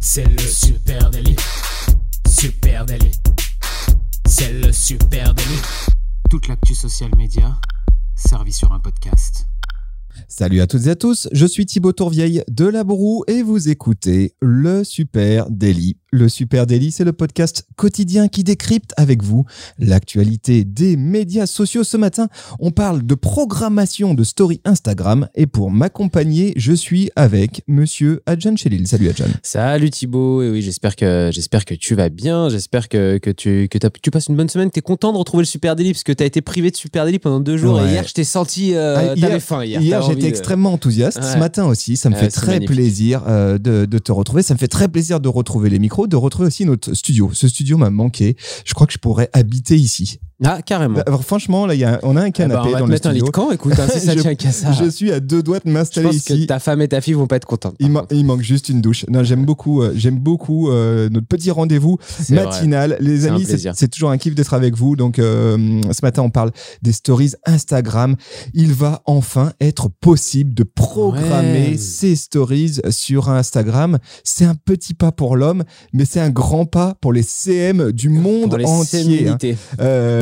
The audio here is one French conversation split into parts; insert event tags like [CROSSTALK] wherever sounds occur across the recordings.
C'est le super délit. Super délit. C'est le super délit. Toute l'actu social média servie sur un podcast. Salut à toutes et à tous, je suis Thibaut Tourvieille de La Broue et vous écoutez le Super Daily. Le Super Daily, c'est le podcast quotidien qui décrypte avec vous l'actualité des médias sociaux. Ce matin, on parle de programmation de story Instagram et pour m'accompagner, je suis avec monsieur Adjan Chelil. Salut Adjan. Salut Thibaut, et oui, j'espère que, j'espère que tu vas bien, j'espère que, que, tu, que tu passes une bonne semaine, tu es content de retrouver le Super Daily parce que tu as été privé de Super Daily pendant deux jours Ouais. et hier, je t'ai senti, euh, Ah, hier- faim hier. Hier, T'avais j'étais de- extrêmement enthousiaste. Ce matin aussi, ça me Ouais, fait très magnifique. plaisir euh, de, de te retrouver. Ça me fait très plaisir de retrouver les micros, de retrouver aussi notre studio. Ce studio m'a manqué. Je crois que je pourrais habiter ici. Ah, carrément. Bah, franchement, là, il y a, on a un Eh ben, canapé on va dans te le mettre un lit studio. de camp, écoute, hein, si [LAUGHS] ça Je- tient qu'à ça. Je suis à deux doigts de Je m'installer pense ici. que ta femme et ta fille vont pas être contentes. Il, ma- manque juste une douche. Non, j'aime beaucoup, euh, j'aime beaucoup euh, notre petit rendez-vous vrai. matinal. Les amis, c'est toujours un kiff d'être avec vous. Donc, euh, ce matin, on parle des stories Instagram. Il va enfin être possible de programmer Ouais. ces stories sur Instagram. C'est un petit pas pour l'homme, mais c'est un grand pas pour les CM du monde Pour les entier.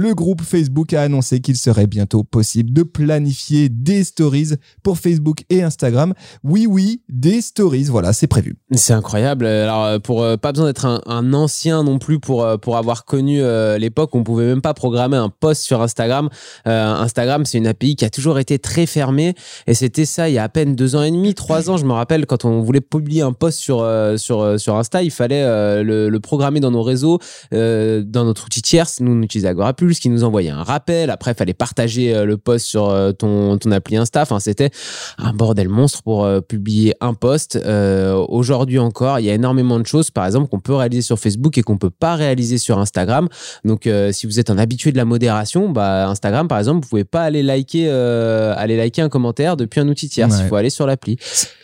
Le groupe Facebook a annoncé qu'il serait bientôt possible de planifier des stories pour Facebook et Instagram. Oui, oui, des stories, voilà, c'est prévu. C'est incroyable. Alors, euh, pour euh, pas besoin d'être un, ancien non plus pour euh, pour avoir connu euh, l'époque, on pouvait même pas programmer un post sur Instagram. Instagram, c'est une API qui a toujours été très fermée, et c'était ça il y a à peine deux ans et demi, trois ans. Je me rappelle quand on voulait publier un post sur sur sur Insta, il fallait le, programmer dans nos réseaux, dans notre outil tierce. Nous, on utilisait Qui nous envoyait un rappel. Après, il fallait partager euh, le post sur euh, ton ton appli Insta. Enfin, c'était un bordel monstre pour euh, publier un post. Euh, Aujourd'hui encore, il y a énormément de choses, par exemple, qu'on peut réaliser sur Facebook et qu'on peut pas réaliser sur Instagram. Donc, euh, si vous êtes un habitué de la modération, bah, Instagram, par exemple, vous pouvez pas aller liker, euh, aller liker un commentaire depuis un outil tiers. Ouais. Il faut aller sur l'appli.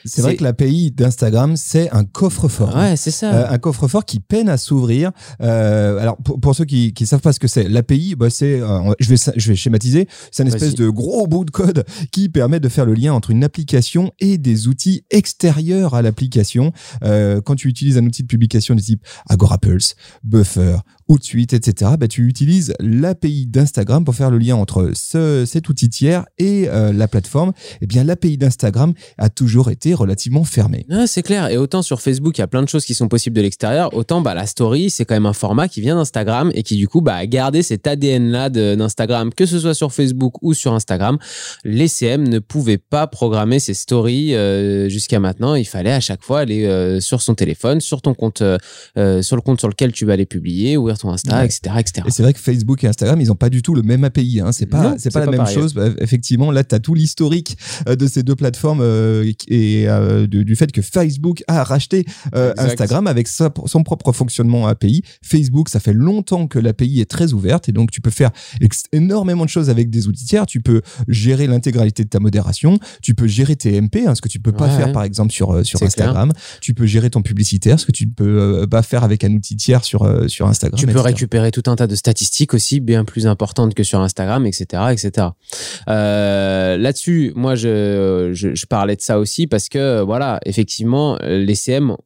C'est vrai que l'API d'Instagram, c'est un coffre-fort. Ouais, c'est ça. Un coffre-fort qui peine à s'ouvrir. Alors pour, pour ceux qui qui savent pas ce que c'est, l'API, bah c'est, euh, je vais je vais schématiser, c'est une espèce de gros bout de code qui permet de faire le lien entre une application et des outils extérieurs à l'application. Euh, quand tu utilises un outil de publication du type Agorapulse, Buffer, Outsuite, etc., bah, tu utilises l'API d'Instagram pour faire le lien entre ce, cet outil tiers et euh, la plateforme. Eh bien, l'API d'Instagram a toujours été relativement fermée. C'est clair. Et autant sur Facebook, il y a plein de choses qui sont possibles de l'extérieur, autant bah, la story, c'est quand même un format qui vient d'Instagram et qui du coup bah, a gardé cet ADN-là d'Instagram, que ce soit sur Facebook ou sur Instagram. Les CM ne pouvaient pas programmer ces stories euh, jusqu'à maintenant. Il fallait à chaque fois aller euh, sur son téléphone, sur ton compte, sur le compte sur lequel tu vas les publier, ton Insta, Ouais. etc., etc. Et c'est vrai que Facebook et Instagram, ils ont pas du tout le même API. Hein. C'est pas, c'est pas la pas même pareil. chose. Bah, effectivement, là, tu as tout l'historique euh, de ces deux plateformes euh, et euh, du, du fait que Facebook a racheté euh. Instagram avec sa- son propre fonctionnement API. Facebook, ça fait longtemps que l'API est très ouverte et donc tu peux faire énormément de choses avec des outils tiers. Tu peux gérer l'intégralité de ta modération. Tu peux gérer tes MP, hein, ce que tu peux pas Ouais. faire par exemple sur, sur Instagram. Tu peux gérer ton publicitaire, ce que tu ne peux pas faire avec un outil tiers sur, sur Instagram. Tu peux etc. récupérer tout un tas de statistiques aussi bien plus importantes que sur Instagram, etc., etc. Euh, Là-dessus, moi, je, je, je parlais de ça aussi parce que voilà, effectivement, les CM,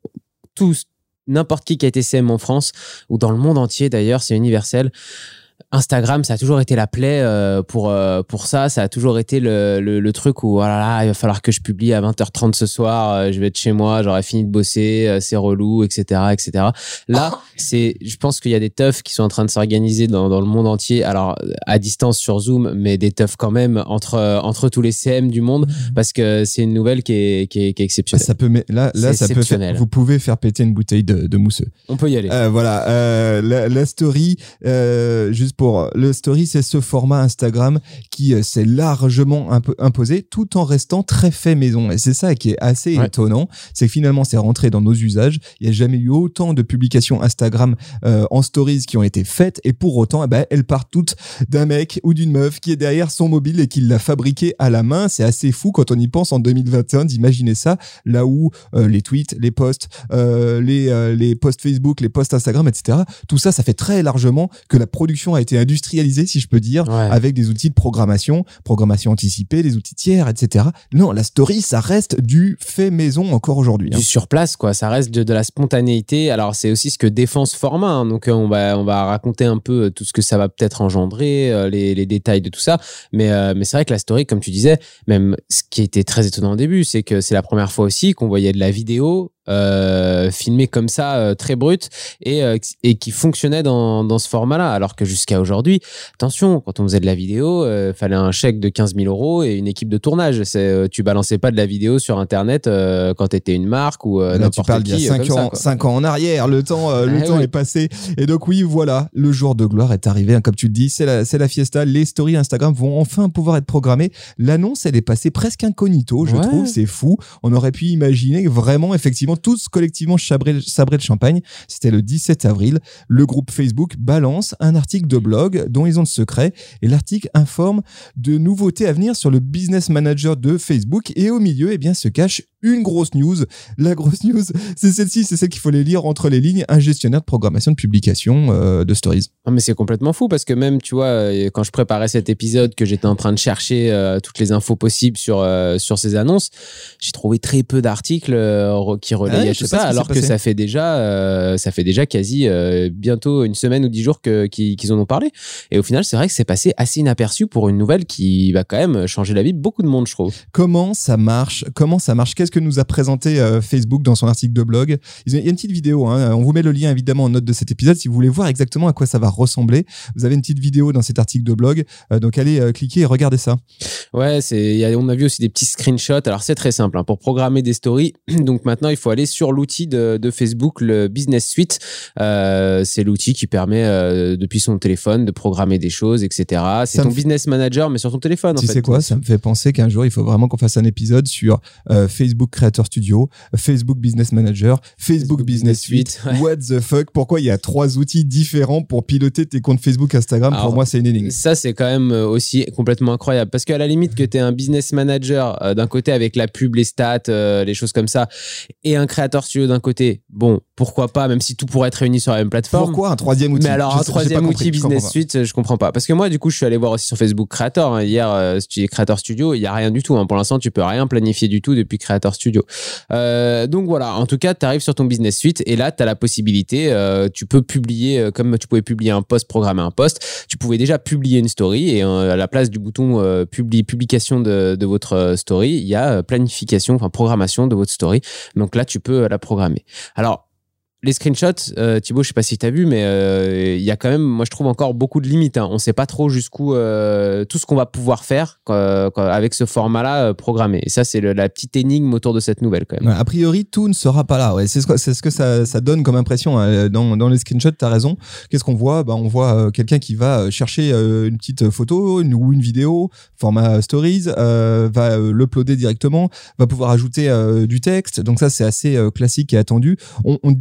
tous, n'importe qui qui a été CM en France ou dans le monde entier d'ailleurs, c'est universel. Instagram, ça a toujours été la plaie euh, pour, euh, pour ça. Ça a toujours été le, le, le truc où, oh là là, il va falloir que je publie à 20h30 ce soir, euh, je vais être chez moi, j'aurai fini de bosser, c'est relou, etc., etc. Là, [LAUGHS] c'est, je pense qu'il y a des teufs qui sont en train de s'organiser dans, dans le monde entier. Alors, à distance sur Zoom, mais des teufs quand même entre, entre tous les CM du monde parce que c'est une nouvelle qui est, qui est, qui est exceptionnelle. Ça peut, là, là, ça peut faire, vous pouvez faire péter une bouteille de, de mousseux. On peut y aller. Voilà, la, la story, euh, juste pour le story, c'est ce format Instagram qui euh, s'est largement impo- imposé, tout en restant très fait maison. Et c'est ça qui est assez Ouais. étonnant, c'est que finalement, c'est rentré dans nos usages. Il n'y a jamais eu autant de publications Instagram euh, en stories qui ont été faites, et pour autant, eh ben, elles partent toutes d'un mec ou d'une meuf qui est derrière son mobile et qui l'a fabriqué à la main. C'est assez fou quand on y pense en 2021 d'imaginer ça, là où euh, les tweets, les posts, euh, les, euh, les posts Facebook, les posts Instagram, etc. Tout ça, ça fait très largement que la production a été industrialisée, si je peux dire, Ouais. avec des outils de programmation, programmation anticipée, des outils tiers, etc. Non, la story, ça reste du fait maison encore aujourd'hui. hein. du sur place quoi ça reste de, de la spontanéité alors c'est aussi ce que défend ce format hein. donc euh, on va on va raconter un peu euh, tout ce que ça va peut-être engendrer euh, les, les détails de tout ça mais euh, mais c'est vrai que la story comme tu disais même ce qui était très étonnant au début c'est que c'est la première fois aussi qu'on voyait de la vidéo euh, filmée comme ça euh, très brute et euh, et qui fonctionnait dans dans ce format là alors que jusqu'à aujourd'hui attention quand on faisait de la vidéo euh, fallait un chèque de 15 000 euros et une équipe de tournage c'est tu balançais pas de la vidéo sur internet quand t'étais une marque ou Là, tu n'importe parles qui d'il y a euh, 5 comme ça, ans, quoi. cinq ans en arrière. Le temps, le Eh temps est passé. Et donc, oui, voilà, le jour de gloire est arrivé. hein, comme tu le dis, c'est la, c'est la fiesta. Les stories Instagram vont enfin pouvoir être programmées. L'annonce, elle est passée presque incognito, je Ouais. trouve. C'est fou. On aurait pu imaginer vraiment, effectivement, tous collectivement sabrer le champagne. C'était le 17 avril. Le groupe Facebook balance un article de blog dont ils ont le secret. Et l'article informe de nouveautés à venir sur le business manager de Facebook. Et au milieu, eh bien, se cache une grosse news. La grosse [LAUGHS] news, c'est celle-ci, c'est celle qu'il faut les lire entre les lignes. Un gestionnaire de programmation de publication euh, de stories. Ah, mais c'est complètement fou parce que même, tu vois, euh, quand je préparais cet épisode, que j'étais en train de chercher euh, toutes les infos possibles sur, euh, sur ces annonces, j'ai trouvé très peu d'articles qui relayaient Ah Ouais, je tout sais pas ça, alors que passé. ça fait déjà, ça fait déjà quasi bientôt une semaine ou dix jours que- qu'ils en ont parlé. Et au final, c'est vrai que c'est passé assez inaperçu pour une nouvelle qui va quand même changer la vie de beaucoup de monde, je trouve. Comment ça marche? Comment ça marche? Qu'est-ce que nous a présenté euh, Facebook dans son article de blog Il y a une petite vidéo. hein. On vous met le lien évidemment en note de cet épisode si vous voulez voir exactement à quoi ça va ressembler. Vous avez une petite vidéo dans cet article de blog. Euh, donc allez euh, cliquer et regardez ça. Ouais, c'est, il y a- on a vu aussi des petits screenshots. Alors c'est très simple hein, pour programmer des stories. [CLEARS THROAT] Donc maintenant, il faut aller sur l'outil de, de Facebook, le Business Suite. C'est l'outil qui permet depuis son téléphone de programmer des choses, etc. C'est Ça ton business manager, mais sur ton téléphone. tu en fait. sais quoi? Ça me fait penser qu'un jour il faut vraiment qu'on fasse un épisode sur euh, Facebook Creator Studio, Facebook Business Manager, Facebook, Facebook Business Suite. Ouais. What the fuck? Pourquoi il y a trois outils différents pour piloter tes comptes Facebook, Instagram? Pour moi, c'est une énigme. Ça, c'est quand même euh, aussi complètement incroyable. Parce qu'à la limite, que tu es un business manager euh, d'un côté avec la pub, les stats, euh, les choses comme ça, et un créateur studio d'un côté, bon, pourquoi pas, même si tout pourrait être réuni sur la même plateforme. Pourquoi un troisième outil? Mais alors, Je un troisième outil compris, Business. Suite, je comprends pas. Parce que moi, du coup, je suis allé voir aussi sur Facebook Creator. hein. Hier, euh, si tu es Creator Studio, il y a rien du tout. hein. Pour l'instant, tu peux rien planifier du tout depuis Creator Studio. Euh, donc voilà, en tout cas, tu arrives sur ton Business Suite et là, tu as la possibilité, euh, tu peux publier, euh, comme tu pouvais publier un post, programmer un post, tu pouvais déjà publier une story et à la place du bouton publi- publication de, de votre story, il y a planification, enfin programmation de votre story. Donc là, tu peux la programmer. Alors, les screenshots, euh, Thibaut, je sais pas si tu as vu, mais euh, il y a quand même, moi je trouve encore beaucoup de limites. Hein. On sait pas trop jusqu'où euh, tout ce qu'on va pouvoir faire avec ce format-là euh, programmé. Et ça, c'est la petite énigme autour de cette nouvelle quand même. Ouais, a priori, tout ne sera pas là. C'est ce que, ça, donne comme impression. hein. Dans, les screenshots, tu as raison. Qu'est-ce qu'on voit? Bah, On voit quelqu'un qui va chercher une petite photo ou une vidéo, format stories, va l'uploader directement, va pouvoir ajouter du texte. Donc ça, c'est assez classique et attendu. On, on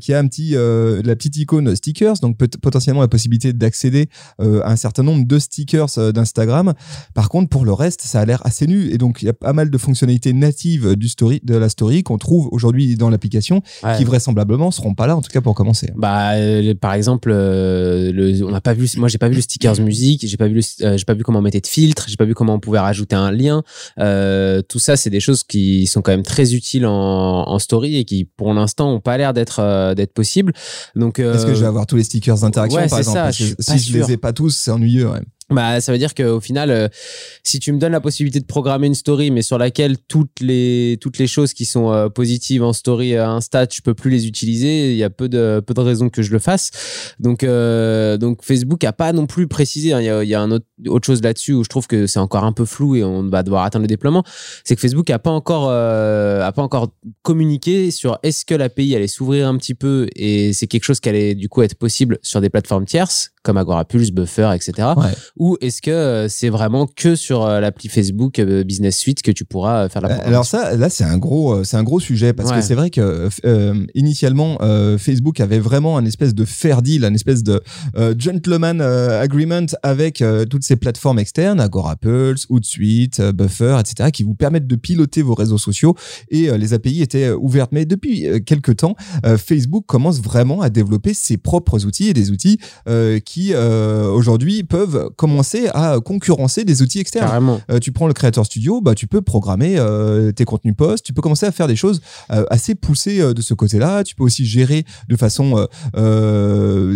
qu'il y a un petit, euh, la petite icône stickers, donc peut- potentiellement la possibilité d'accéder euh, à un certain nombre de stickers euh, d'Instagram. Par contre, pour le reste, ça a l'air assez nu. Et donc, il y a pas mal de fonctionnalités natives du story, de la story qu'on trouve aujourd'hui dans l'application, Ouais. qui vraisemblablement seront pas là, en tout cas pour commencer. Bah, par exemple, le, on n'a pas vu, moi j'ai pas vu le stickers musique, j'ai pas vu, le- j'ai pas vu comment on mettait de filtre, j'ai pas vu comment on pouvait rajouter un lien. Tout ça, c'est des choses qui sont quand même très utiles en, en story et qui, pour l'instant, ont pas l'air d'être euh, d'être possibles. Donc, euh, Est-ce que je vais avoir tous les stickers d'interaction, ouais, par exemple? ça, Parce que je suis Si je les ai pas tous, c'est ennuyeux. ouais. Bah, ça veut dire qu'au final, euh, si tu me donnes la possibilité de programmer une story, mais sur laquelle toutes les, toutes les choses qui sont euh, positives en story à Insta, je peux plus les utiliser, il y a peu de, peu de raisons que je le fasse. Donc, euh, donc Facebook a pas non plus précisé, hein, il y a, y a un autre, autre chose là-dessus où je trouve que c'est encore un peu flou et on va devoir atteindre le déploiement. C'est que Facebook a pas encore, euh, a pas encore communiqué sur est-ce que l'API allait s'ouvrir un petit peu et c'est quelque chose qui allait du coup être possible sur des plateformes tierces comme Agorapulse, Buffer, etc. Ouais. Ou est-ce que euh, c'est vraiment que sur euh, l'appli Facebook euh, Business Suite que tu pourras faire la Alors ça, là, c'est un gros, c'est un gros sujet parce que c'est vrai que euh, initialement, euh, Facebook avait vraiment un espèce de fair deal, un espèce de euh, gentleman agreement avec toutes ces plateformes externes, Agora Pulse, Hootsuite, Buffer, etc., qui vous permettent de piloter vos réseaux sociaux et les API étaient assez ouverte. Mais depuis quelques temps, Facebook commence vraiment à développer ses propres outils et des outils qui aujourd'hui peuvent commencer à concurrencer des outils externes. Carrément. tu prends le Creator Studio, bah tu peux programmer tes contenus posts, tu peux commencer à faire des choses assez poussées de ce côté-là. Tu peux aussi gérer de façon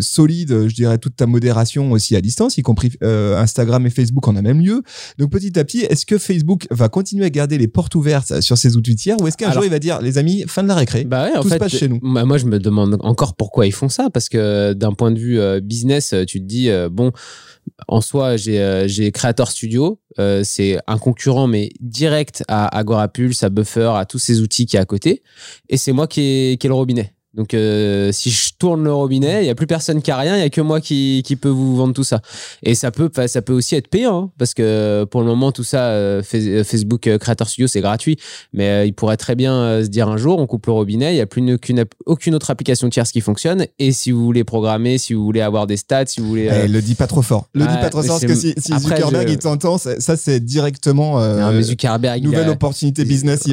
solide, je dirais, toute ta modération aussi à distance, y compris Instagram et Facebook en un même lieu. Donc petit à petit, est-ce que Facebook va continuer à garder les portes ouvertes sur ses outils tiers ou est-ce qu'un jour il va dire les amis, fin de la récré, bah ouais, tout se passe chez nous bah Moi je me demande encore pourquoi ils font ça parce que d'un point de vue euh, business, tu te dis euh, bon en soi, j'ai euh, Creator Studio. c'est un concurrent, mais direct à Agora Pulse, à Buffer, à tous ces outils qui est à côté. Et c'est moi qui qui ai le robinet. Donc, euh, si je tourne le robinet, il y a plus personne qui a rien, il y a que moi qui, qui peut vous vendre tout ça. Et ça peut, ça peut aussi être payant, hein, parce que pour le moment, tout ça, euh, euh, Facebook Creator Studio, c'est gratuit. Mais il pourrait très bien se dire un jour, on coupe le robinet, il n'y a plus aucune, aucune autre application tierce qui fonctionne. Et si vous voulez programmer, si vous voulez avoir des stats, si vous voulez. Eh, le dit pas trop fort. Le dit pas trop fort, parce que si, si Zuckerberg il t'entend, ça, c'est directement. non, mais Zuckerberg, nouvelle opportunité business.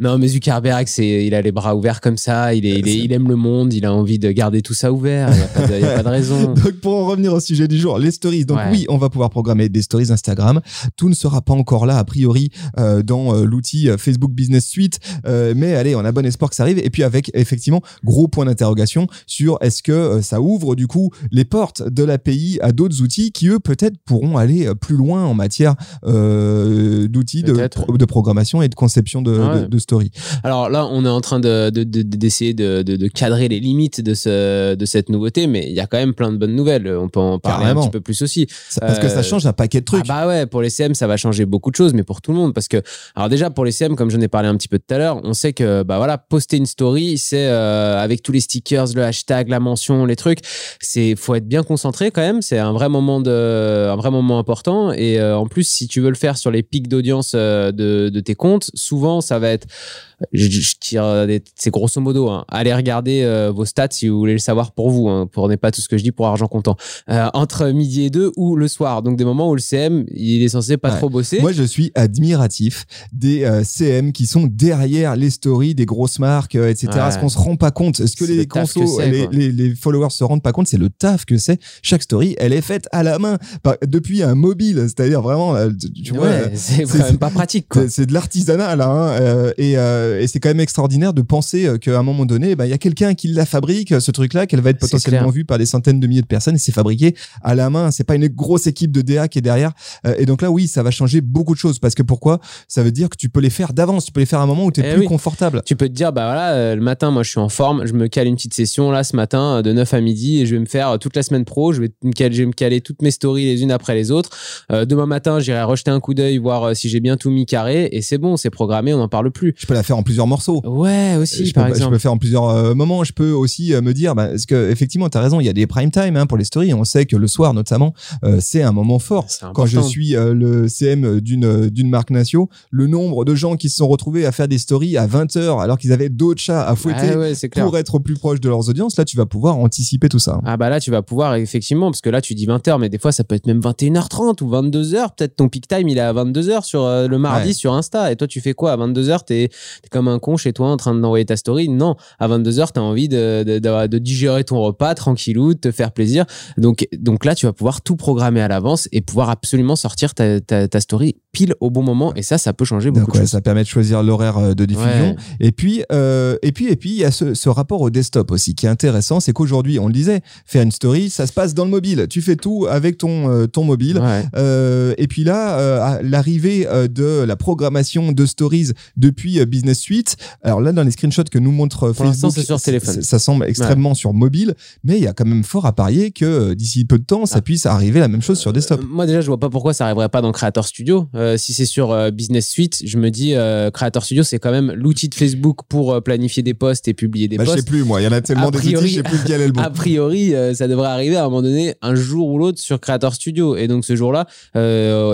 Non, mais Zuckerberg, c'est, il a les bras ouverts comme ça, il, est, il, est, il aime le monde, il a envie de garder tout ça ouvert, il n'y a, pas de raison. [LAUGHS] Donc, pour en revenir au sujet du jour, les stories. Donc, oui, on va pouvoir programmer des stories Instagram. Tout ne sera pas encore là, a priori, euh, dans euh, l'outil euh, Facebook Business Suite. mais allez, on a bon espoir que ça arrive. Et puis, avec effectivement, gros point d'interrogation sur est-ce que ça ouvre, du coup, les portes de l'API à d'autres outils qui, eux, peut-être pourront aller plus loin en matière d'outils de, de, programmation et de conception de, de story. Alors là, on est en train d'essayer de, de, cadrer les limites de, ce, de cette nouveauté, mais il y a quand même plein de bonnes nouvelles. On peut en parler un petit peu plus aussi. parce que ça euh, change un paquet de trucs. Ah bah ouais, pour les CM, ça va changer beaucoup de choses, mais pour tout le monde. Parce que, alors déjà, pour les CM, comme j'en ai parlé un petit peu tout à l'heure, on sait que, bah voilà, poster une story, c'est euh, avec tous les stickers, le hashtag, la mention, les trucs, c'est faut être bien concentré quand même. C'est un vrai moment de, un vrai moment important. Et euh, en plus, si tu veux le faire sur les pics d'audience de, de tes comptes, souvent, ça va être je, tire des, c'est grosso modo. Hein. Allez regarder euh, vos stats si vous voulez le savoir pour vous. Hein. Prenez pas tout ce que je dis pour argent comptant. Euh, entre midi et deux ou le soir. Donc des moments où le CM il est censé pas trop bosser. Moi je suis admiratif des euh, CM qui sont derrière les stories des grosses marques, etc. Est-ce qu'on se rend pas compte Est-ce que les consos, les, les, followers se rendent pas compte? C'est le taf que c'est. Chaque story, elle est faite à la main depuis un mobile. C'est-à-dire vraiment, tu vois, c'est quand même pas pratique. C'est de l'artisanat là. Hein, et euh, et c'est quand même extraordinaire de penser euh, qu'à un moment donné, bah, il y a quelqu'un qui la fabrique, ce truc-là, qu'elle va être potentiellement vue par des centaines de milliers de personnes et c'est fabriqué à la main. C'est pas une grosse équipe de DA qui est derrière. Euh, et donc là, oui, ça va changer beaucoup de choses parce que pourquoi? Ça veut dire que tu peux les faire d'avance. Tu peux les faire à un moment où tu es eh plus confortable. Tu peux te dire, bah voilà, le matin, moi, je suis en forme, je me cale une petite session là ce matin de 9 à midi et je vais me faire toute la semaine pro. Je vais me caler, je vais me caler toutes mes stories les unes après les autres. demain matin, j'irai rejeter un coup d'œil, voir si j'ai bien tout mis carré et c'est bon, c'est programmé, on n'en parle plus. Je peux la faire en plusieurs morceaux. Ouais, aussi, je par peux, exemple. Je peux faire en plusieurs euh, moments. Je peux aussi euh, me dire, bah, parce que effectivement, tu as raison, il y a des prime time hein, pour les stories. On sait que le soir, notamment, euh, c'est un moment fort. Quand je suis le CM d'une d'une marque Natio, le nombre de gens qui se sont retrouvés à faire des stories à 20 h alors qu'ils avaient d'autres chats à fouetter pour être au plus proche de leurs audiences, là, tu vas pouvoir anticiper tout ça. Ah bah là, tu vas pouvoir effectivement, parce que là, tu dis 20 h mais des fois, ça peut être même 21h30 ou 22h. Peut-être ton peak time, il est à 22h sur le mardi sur Insta. Et toi, tu fais quoi à 22h T'es es comme un con chez toi en train d'envoyer ta story. Non, à 22h, tu as envie de, de, de, digérer ton repas tranquillou, de te faire plaisir. Donc, donc là, tu vas pouvoir tout programmer à l'avance et pouvoir absolument sortir ta, ta, ta, story pile au bon moment. Et ça, ça peut changer beaucoup de choses. Ça permet de choisir l'horaire euh, de diffusion. Et puis, euh, et puis, et puis, il y a ce, ce, rapport au desktop aussi qui est intéressant. C'est qu'aujourd'hui, on le disait, faire une story, ça se passe dans le mobile. Tu fais tout avec ton, euh, ton mobile. Euh, et puis là, l'arrivée de la programmation de stories depuis Business Suite. Alors là, dans les screenshots que nous montre Pour Facebook, c'est sur téléphone. Ça semble extrêmement sur mobile, mais il y a quand même fort à parier que d'ici peu de temps, ça ah. puisse arriver la même chose sur desktop. moi déjà, je vois pas pourquoi ça arriverait pas dans Creator Studio. Euh, si c'est sur euh, Business Suite, je me dis euh, Creator Studio, c'est quand même l'outil de Facebook pour planifier des posts et publier des bah, posts. Je sais plus, moi. Il y en a tellement des outils, je sais plus lequel est le bon. [LAUGHS] A priori, ça devrait arriver à un moment donné, un jour ou l'autre, sur Creator Studio. Et donc ce jour-là,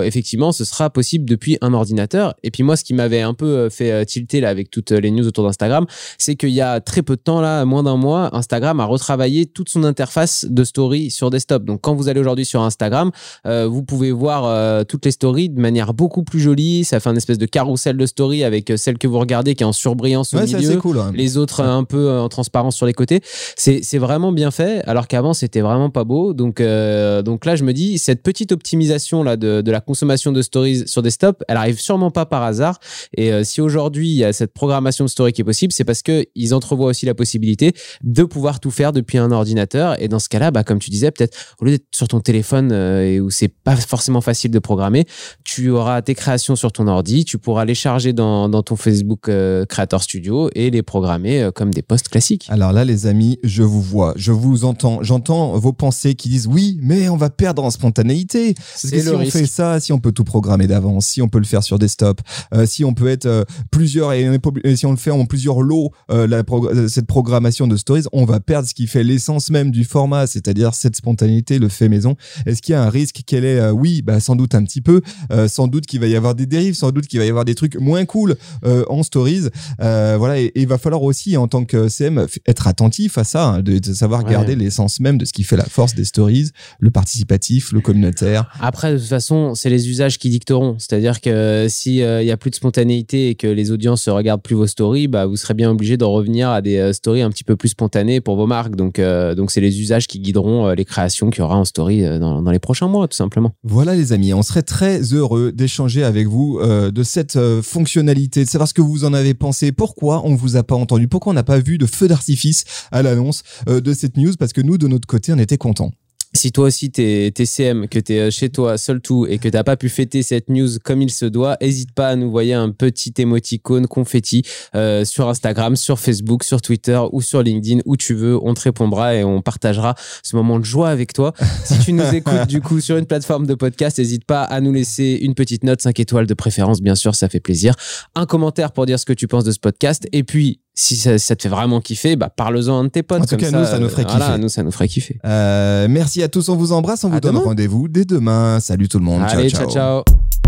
effectivement, ce sera possible depuis un ordinateur. Et puis moi, ce qui m'avait un peu fait là avec toutes les news autour d'Instagram, c'est qu'il y a très peu de temps là, moins d'un mois, Instagram a retravaillé toute son interface de story sur desktop. Donc quand vous allez aujourd'hui sur Instagram, euh, vous pouvez voir euh, toutes les stories de manière beaucoup plus jolie. Ça fait un espèce de carrousel de story avec euh, celle que vous regardez qui est en surbrillance au Ouais, c'est milieu, cool. les autres un peu euh, en transparence sur les côtés. C'est vraiment bien fait, alors qu'avant c'était vraiment pas beau. Donc euh, donc là je me dis cette petite optimisation là de, de la consommation de stories sur desktop, elle arrive sûrement pas par hasard. Et euh, si aujourd'hui il y a cette programmation de story qui est possible, c'est parce que ils entrevoient aussi la possibilité de pouvoir tout faire depuis un ordinateur. Et dans ce cas-là, bah comme tu disais, peut-être au lieu d'être sur ton téléphone euh, et où c'est pas forcément facile de programmer, tu auras tes créations sur ton ordi, tu pourras les charger dans, dans ton Facebook euh, Creator Studio et les programmer euh, comme des posts classiques. Alors là, les amis, je vous vois, je vous entends, j'entends vos pensées qui disent oui, mais on va perdre en spontanéité. Parce que si on fait ça, si on peut tout programmer d'avance, si on peut le faire sur desktop, euh, si on peut être euh, plusieurs et, on est pas obli- et si on le fait en plusieurs lots, euh, la euh, cette programmation de stories, on va perdre ce qui fait l'essence même du format, c'est-à-dire cette spontanéité, le fait maison. Est-ce qu'il y a un risque qu'elle est euh, Oui, bah sans doute un petit peu. Euh, sans doute qu'il va y avoir des dérives, sans doute qu'il va y avoir des trucs moins cool euh, en stories. Euh, voilà, et et il va falloir aussi en tant que CM être attentif à ça, hein, de, de savoir Ouais. garder l'essence même de ce qui fait la force des stories, le participatif, le communautaire. Après, de toute façon, c'est les usages qui dicteront. C'est-à-dire que si il y a plus de spontanéité et que les audiences ne regardent plus vos stories, bah, vous serez bien obligé de revenir à des euh, stories un petit peu plus spontanées pour vos marques. Donc, euh, donc c'est les usages qui guideront euh, les créations qu'il y aura en story dans, les prochains mois, tout simplement. Voilà les amis, on serait très heureux d'échanger avec vous de cette fonctionnalité, de savoir ce que vous en avez pensé, pourquoi on vous a pas entendu, pourquoi on n'a pas vu de feu d'artifice à l'annonce de cette news, parce que nous de notre côté on était contents. Si toi aussi t'es CM, que t'es euh, chez toi seul tout et que t'as pas pu fêter cette news comme il se doit, hésite pas à nous envoyer un petit émoticône confetti euh, sur Instagram, sur Facebook, sur Twitter ou sur LinkedIn où tu veux. On te répondra et on partagera ce moment de joie avec toi. Si tu nous écoutes du coup sur une plateforme de podcast, n'hésite pas à nous laisser une petite note 5 étoiles de préférence, bien sûr, ça fait plaisir. Un commentaire pour dire ce que tu penses de ce podcast et puis si ça, ça te fait vraiment kiffer, bah parle-en à un de tes potes. En tout comme cas, nous, ça nous ferait euh, voilà, kiffer. nous, ça nous ferait kiffer. Euh, merci à tous, on vous embrasse, on vous À donne rendez-vous dès demain. Salut tout le monde, Allez, ciao. ciao. ciao.